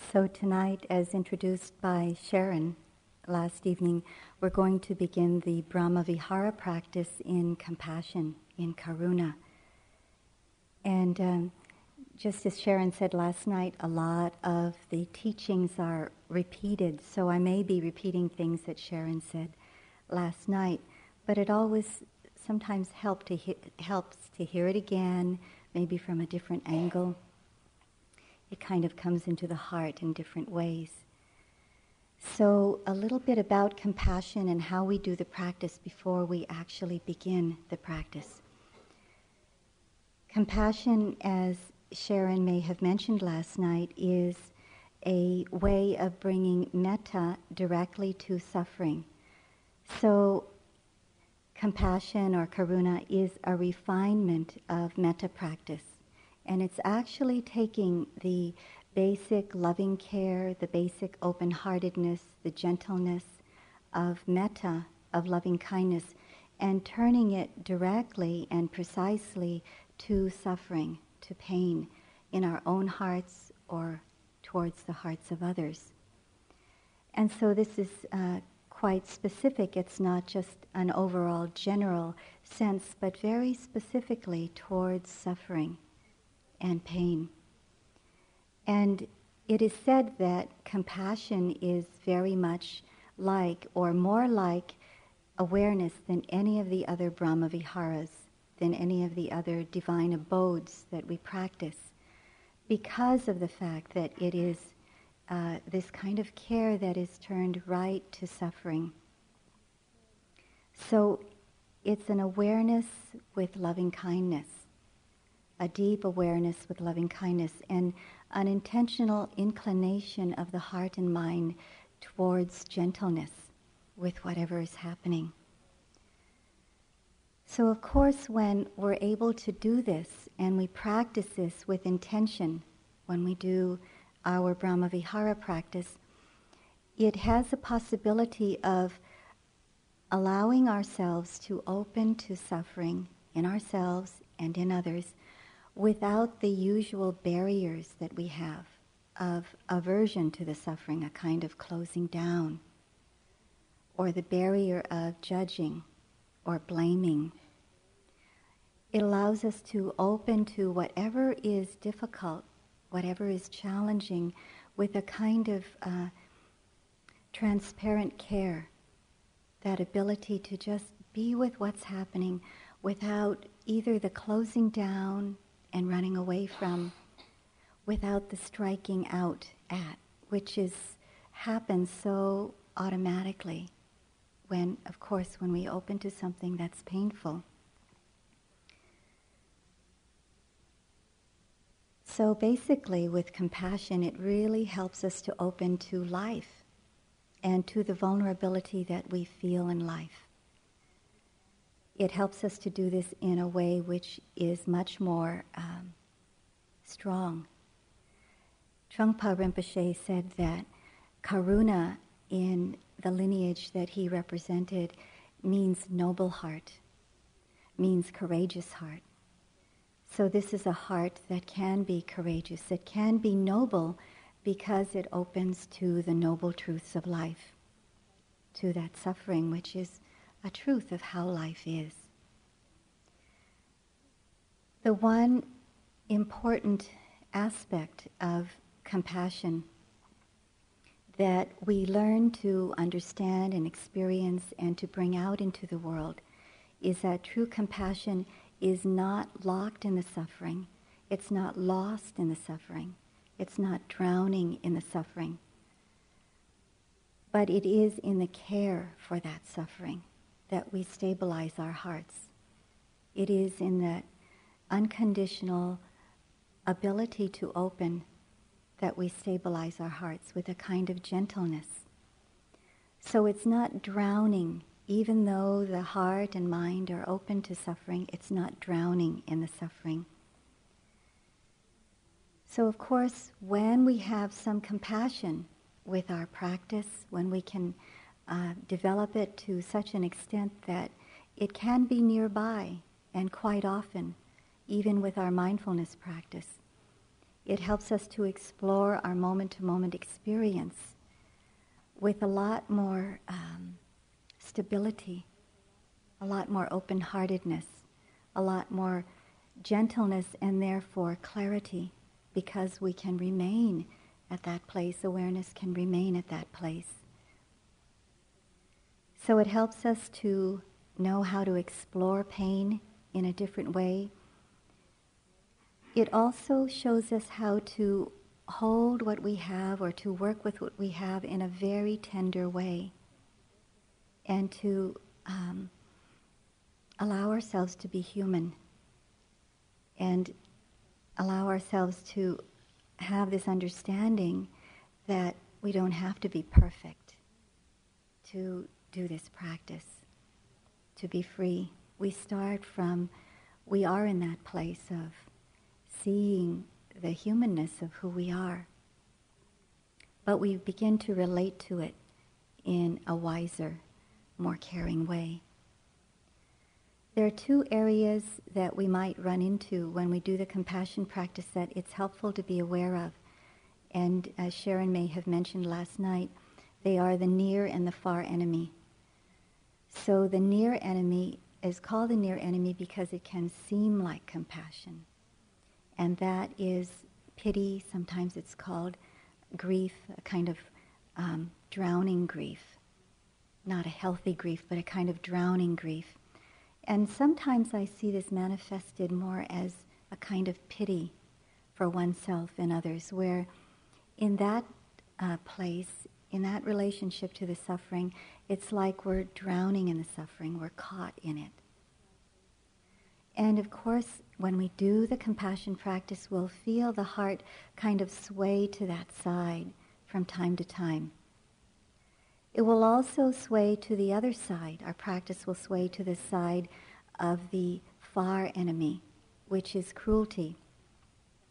So, tonight, as introduced by Sharon last evening, we're going to begin the Brahma Vihara practice in compassion, in karuna. And um, just as Sharon said last night, a lot of the teachings are repeated, so I may be repeating things that Sharon said last night, but it always sometimes help to he- helps to hear it again, maybe from a different angle it kind of comes into the heart in different ways. So, a little bit about compassion and how we do the practice before we actually begin the practice. Compassion, as Sharon may have mentioned last night, is a way of bringing metta directly to suffering. So, compassion or karuna is a refinement of metta practice. And it's actually taking the basic loving care, the basic open heartedness, the gentleness of metta, of loving kindness, and turning it directly and precisely to suffering, to pain in our own hearts or towards the hearts of others. And so this is uh, quite specific. It's not just an overall general sense, but very specifically towards suffering and pain. And it is said that compassion is very much like, or more like, awareness than any of the other Brahma Viharas, than any of the other divine abodes that we practice, because of the fact that it is uh, this kind of care that is turned right to suffering. So it's an awareness with loving kindness a deep awareness with loving kindness and an intentional inclination of the heart and mind towards gentleness with whatever is happening. So, of course, when we're able to do this and we practice this with intention, when we do our Brahma Vihara practice, it has a possibility of allowing ourselves to open to suffering in ourselves and in others without the usual barriers that we have of aversion to the suffering, a kind of closing down, or the barrier of judging or blaming. It allows us to open to whatever is difficult, whatever is challenging, with a kind of uh, transparent care, that ability to just be with what's happening without either the closing down and running away from without the striking out at, which is happens so automatically when, of course, when we open to something that's painful. So basically, with compassion, it really helps us to open to life and to the vulnerability that we feel in life it helps us to do this in a way which is much more um, strong. Trungpa Rinpoche said that karuna in the lineage that he represented means noble heart, means courageous heart. So this is a heart that can be courageous, that can be noble because it opens to the noble truths of life, to that suffering which is a truth of how life is. The one important aspect of compassion that we learn to understand and experience and to bring out into the world is that true compassion is not locked in the suffering. It's not lost in the suffering. It's not drowning in the suffering. But it is in the care for that suffering that we stabilize our hearts. It is in that unconditional ability to open that we stabilize our hearts with a kind of gentleness. So it's not drowning, even though the heart and mind are open to suffering, it's not drowning in the suffering. So, of course, when we have some compassion with our practice, when we can uh, develop it to such an extent that it can be nearby and quite often, even with our mindfulness practice, it helps us to explore our moment to moment experience with a lot more um, stability, a lot more open heartedness, a lot more gentleness, and therefore clarity because we can remain at that place. Awareness can remain at that place. So it helps us to know how to explore pain in a different way. It also shows us how to hold what we have or to work with what we have in a very tender way and to um, allow ourselves to be human and allow ourselves to have this understanding that we don't have to be perfect to do this practice, to be free. We start from, we are in that place of seeing the humanness of who we are. But we begin to relate to it in a wiser, more caring way. There are two areas that we might run into when we do the compassion practice that it's helpful to be aware of. And as Sharon may have mentioned last night, they are the near and the far enemy. So the near enemy is called the near enemy because it can seem like compassion. And that is pity, sometimes it's called grief, a kind of um, drowning grief. Not a healthy grief, but a kind of drowning grief. And sometimes I see this manifested more as a kind of pity for oneself and others, where in that uh, place, in that relationship to the suffering, it's like we're drowning in the suffering, we're caught in it. And of course, when we do the compassion practice, we'll feel the heart kind of sway to that side from time to time. It will also sway to the other side. Our practice will sway to the side of the far enemy, which is cruelty.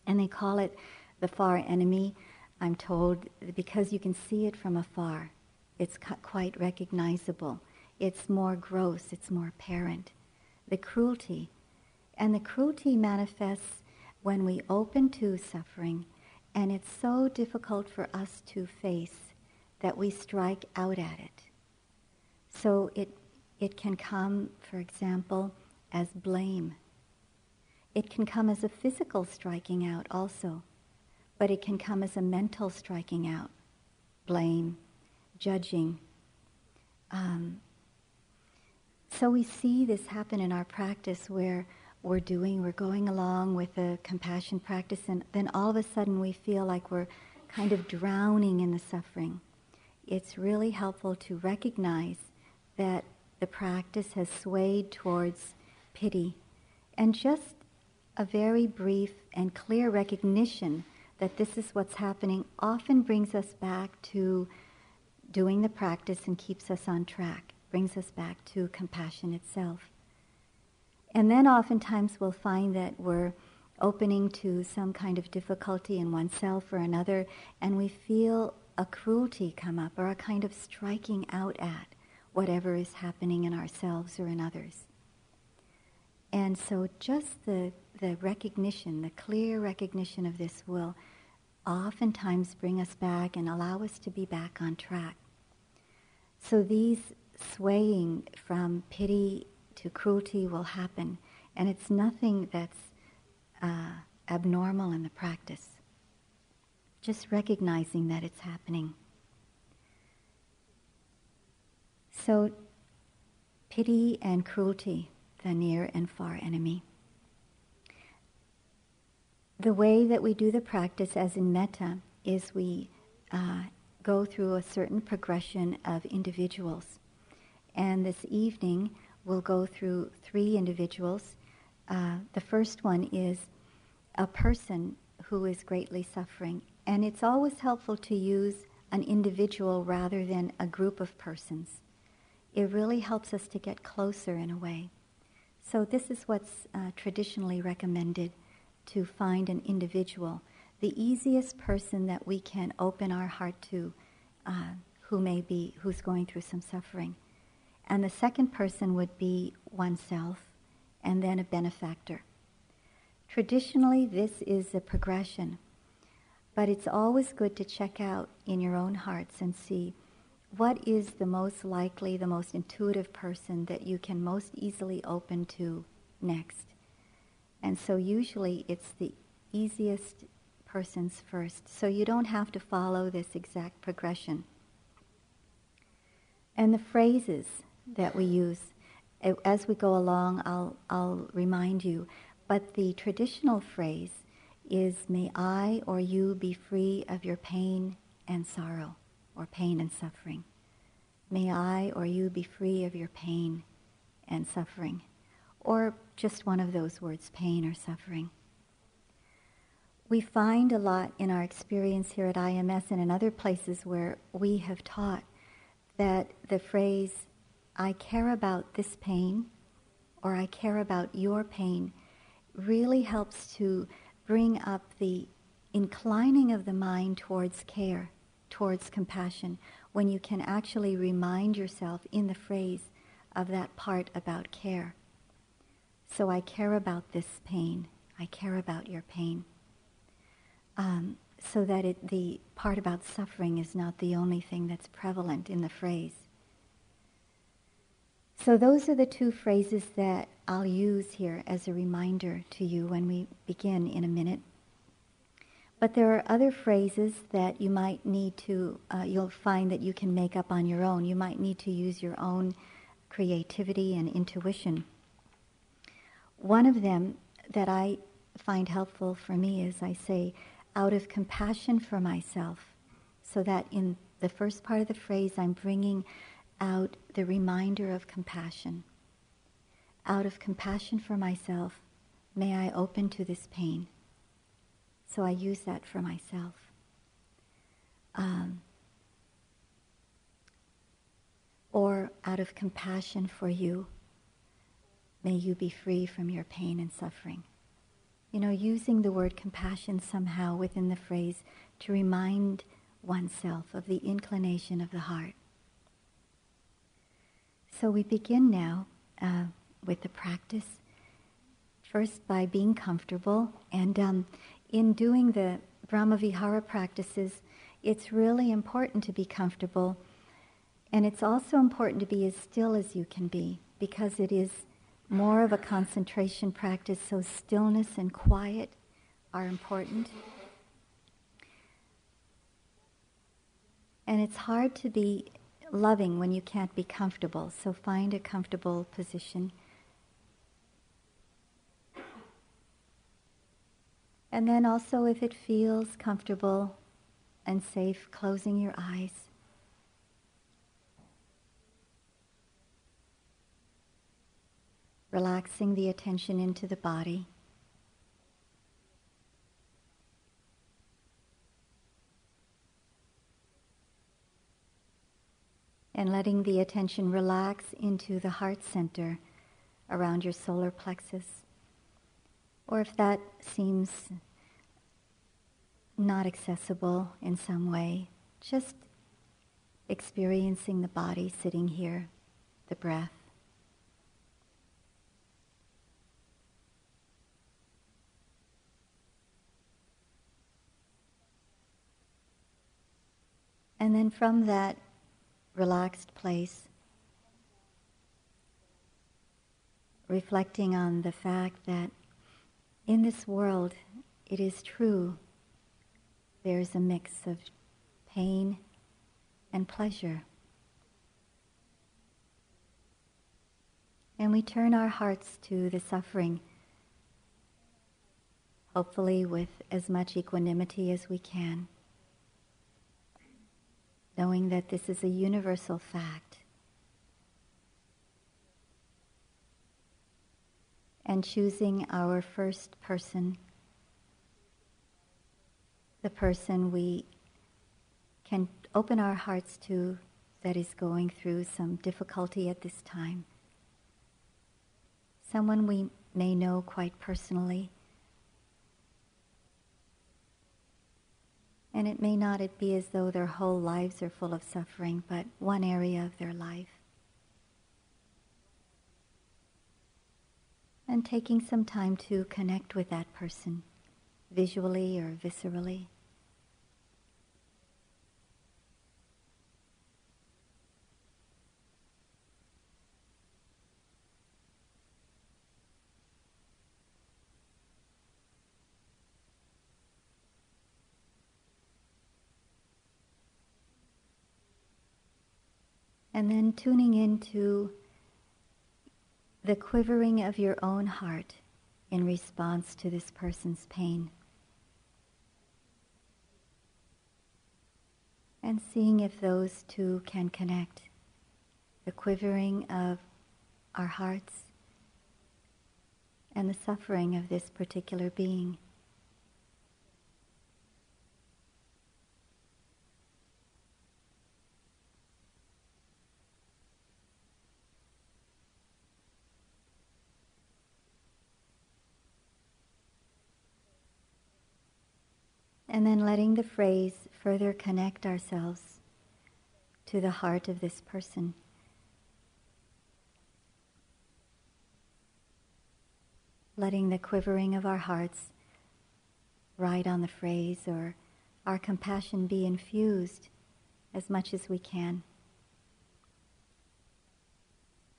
And they call it the far enemy, I'm told, because you can see it from afar. It's quite recognizable. It's more gross, it's more apparent. The cruelty. And the cruelty manifests when we open to suffering, and it's so difficult for us to face that we strike out at it. So it, it can come, for example, as blame. It can come as a physical striking out also, but it can come as a mental striking out, blame, judging. Um, so we see this happen in our practice where we're doing, we're going along with a compassion practice, and then all of a sudden we feel like we're kind of drowning in the suffering. It's really helpful to recognize that the practice has swayed towards pity. And just a very brief and clear recognition that this is what's happening often brings us back to doing the practice and keeps us on track, brings us back to compassion itself. And then oftentimes we'll find that we're opening to some kind of difficulty in oneself or another, and we feel a cruelty come up or a kind of striking out at whatever is happening in ourselves or in others. And so just the, the recognition, the clear recognition of this will oftentimes bring us back and allow us to be back on track. So these swaying from pity to cruelty will happen, and it's nothing that's uh, abnormal in the practice just recognizing that it's happening. So, pity and cruelty, the near and far enemy. The way that we do the practice, as in metta, is we uh, go through a certain progression of individuals. And this evening, we'll go through three individuals. Uh, the first one is a person who is greatly suffering and it's always helpful to use an individual rather than a group of persons. It really helps us to get closer in a way. So, this is what's uh, traditionally recommended to find an individual, the easiest person that we can open our heart to uh, who may be, who's going through some suffering. And the second person would be oneself, and then a benefactor. Traditionally, this is a progression But it's always good to check out in your own hearts and see what is the most likely, the most intuitive person that you can most easily open to next. And so usually it's the easiest persons first. So you don't have to follow this exact progression. And the phrases that we use eh, as we go along, I'll, I'll remind you. But the traditional phrase is, May I or you be free of your pain and sorrow, or pain and suffering. May I or you be free of your pain and suffering. Or just one of those words, pain or suffering. We find a lot in our experience here at IMS and in other places where we have taught that the phrase, I care about this pain, or I care about your pain, really helps to bring up the inclining of the mind towards care, towards compassion, when you can actually remind yourself in the phrase of that part about care. So I care about this pain. I care about your pain. Um, so that it, the part about suffering is not the only thing that's prevalent in the phrase. So those are the two phrases that I'll use here as a reminder to you when we begin in a minute. But there are other phrases that you might need to, uh, you'll find that you can make up on your own. You might need to use your own creativity and intuition. One of them that I find helpful for me is I say, out of compassion for myself, so that in the first part of the phrase I'm bringing out the reminder of compassion. Out of compassion for myself, may I open to this pain. So I use that for myself. Um, or out of compassion for you, may you be free from your pain and suffering you know, using the word compassion somehow within the phrase to remind oneself of the inclination of the heart. So we begin now uh, with the practice, first by being comfortable. And um, in doing the Brahmavihara practices, it's really important to be comfortable. And it's also important to be as still as you can be because it is more of a concentration practice, so stillness and quiet are important. And it's hard to be loving when you can't be comfortable, so find a comfortable position. And then also, if it feels comfortable and safe, closing your eyes. relaxing the attention into the body. And letting the attention relax into the heart center around your solar plexus. Or if that seems not accessible in some way, just experiencing the body sitting here, the breath. And then from that relaxed place, reflecting on the fact that in this world it is true there's a mix of pain and pleasure. And we turn our hearts to the suffering, hopefully with as much equanimity as we can knowing that this is a universal fact. And choosing our first person, the person we can open our hearts to that is going through some difficulty at this time. Someone we may know quite personally And it may not be as though their whole lives are full of suffering, but one area of their life. And taking some time to connect with that person, visually or viscerally, And then tuning into the quivering of your own heart in response to this person's pain. And seeing if those two can connect. The quivering of our hearts and the suffering of this particular being. And then letting the phrase further connect ourselves to the heart of this person. Letting the quivering of our hearts ride on the phrase or our compassion be infused as much as we can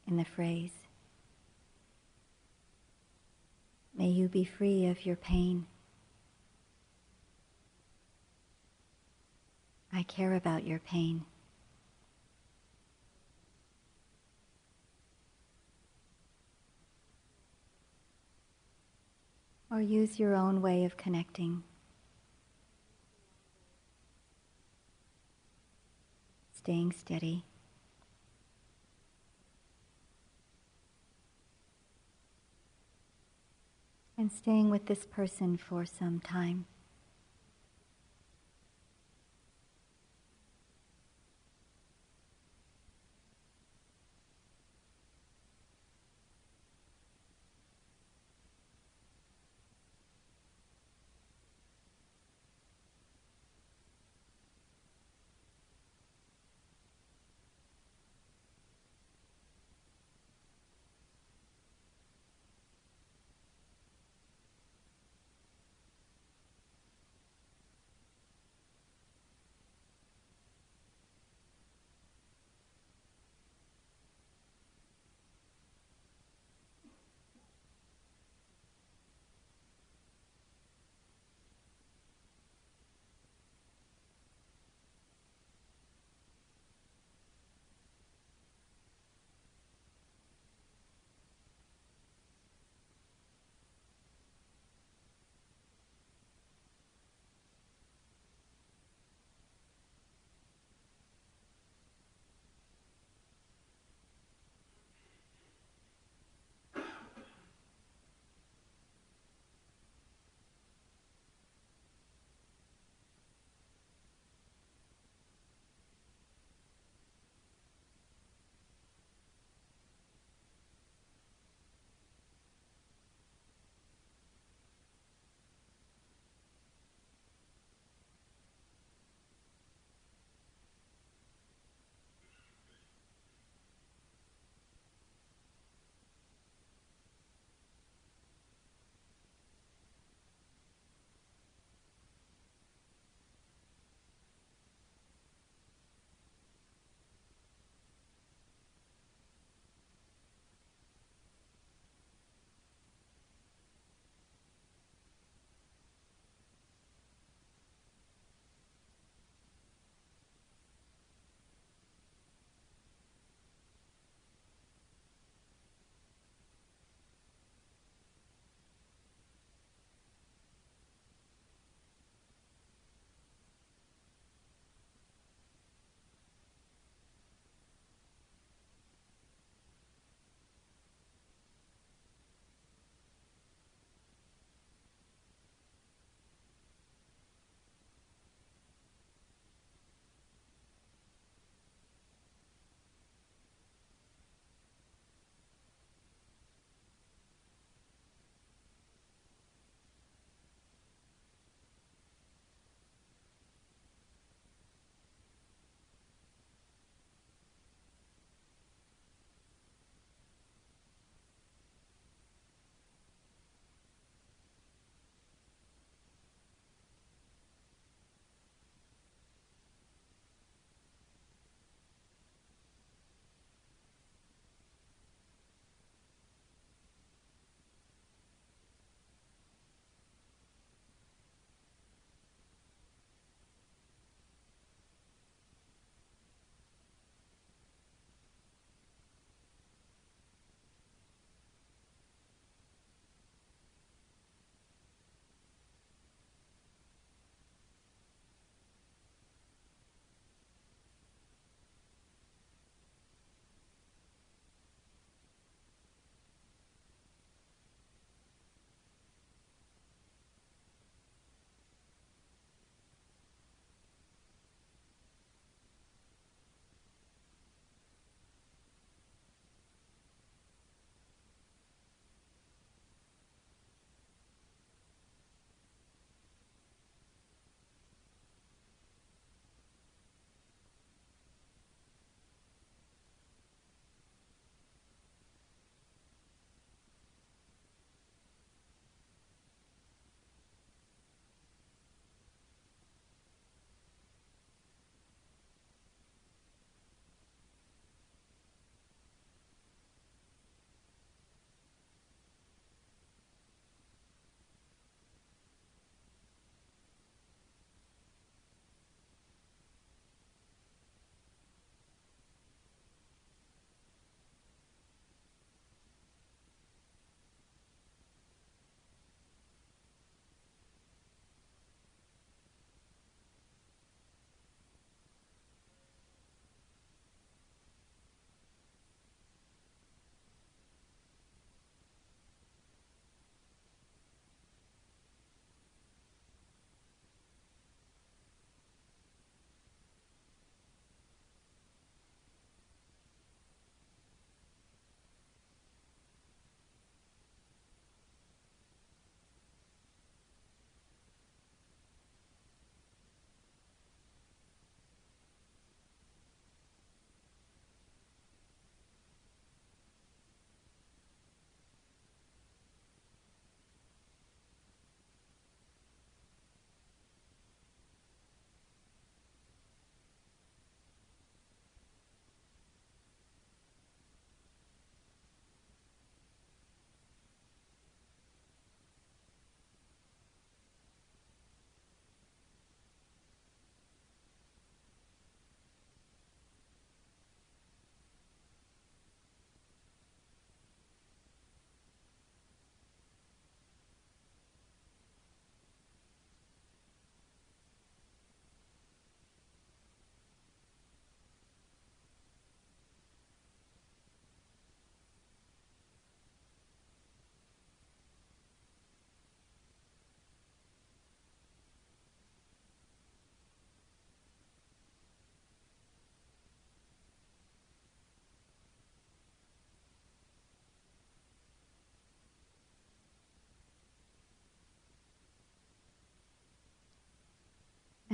in the phrase. May you be free of your pain. I care about your pain. Or use your own way of connecting. Staying steady. And staying with this person for some time.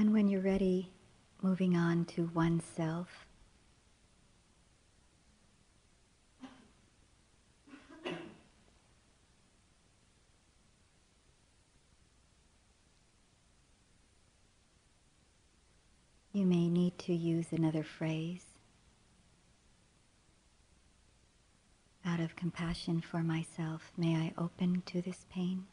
And when you're ready, moving on to oneself. You may need to use another phrase. Out of compassion for myself, may I open to this pain?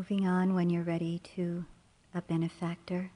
Moving on when you're ready to a benefactor.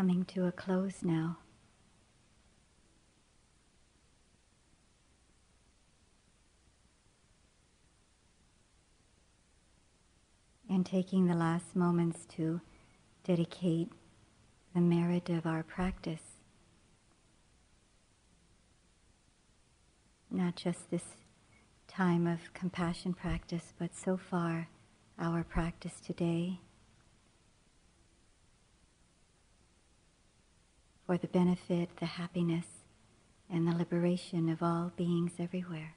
Coming to a close now. And taking the last moments to dedicate the merit of our practice. Not just this time of compassion practice, but so far our practice today for the benefit, the happiness, and the liberation of all beings everywhere.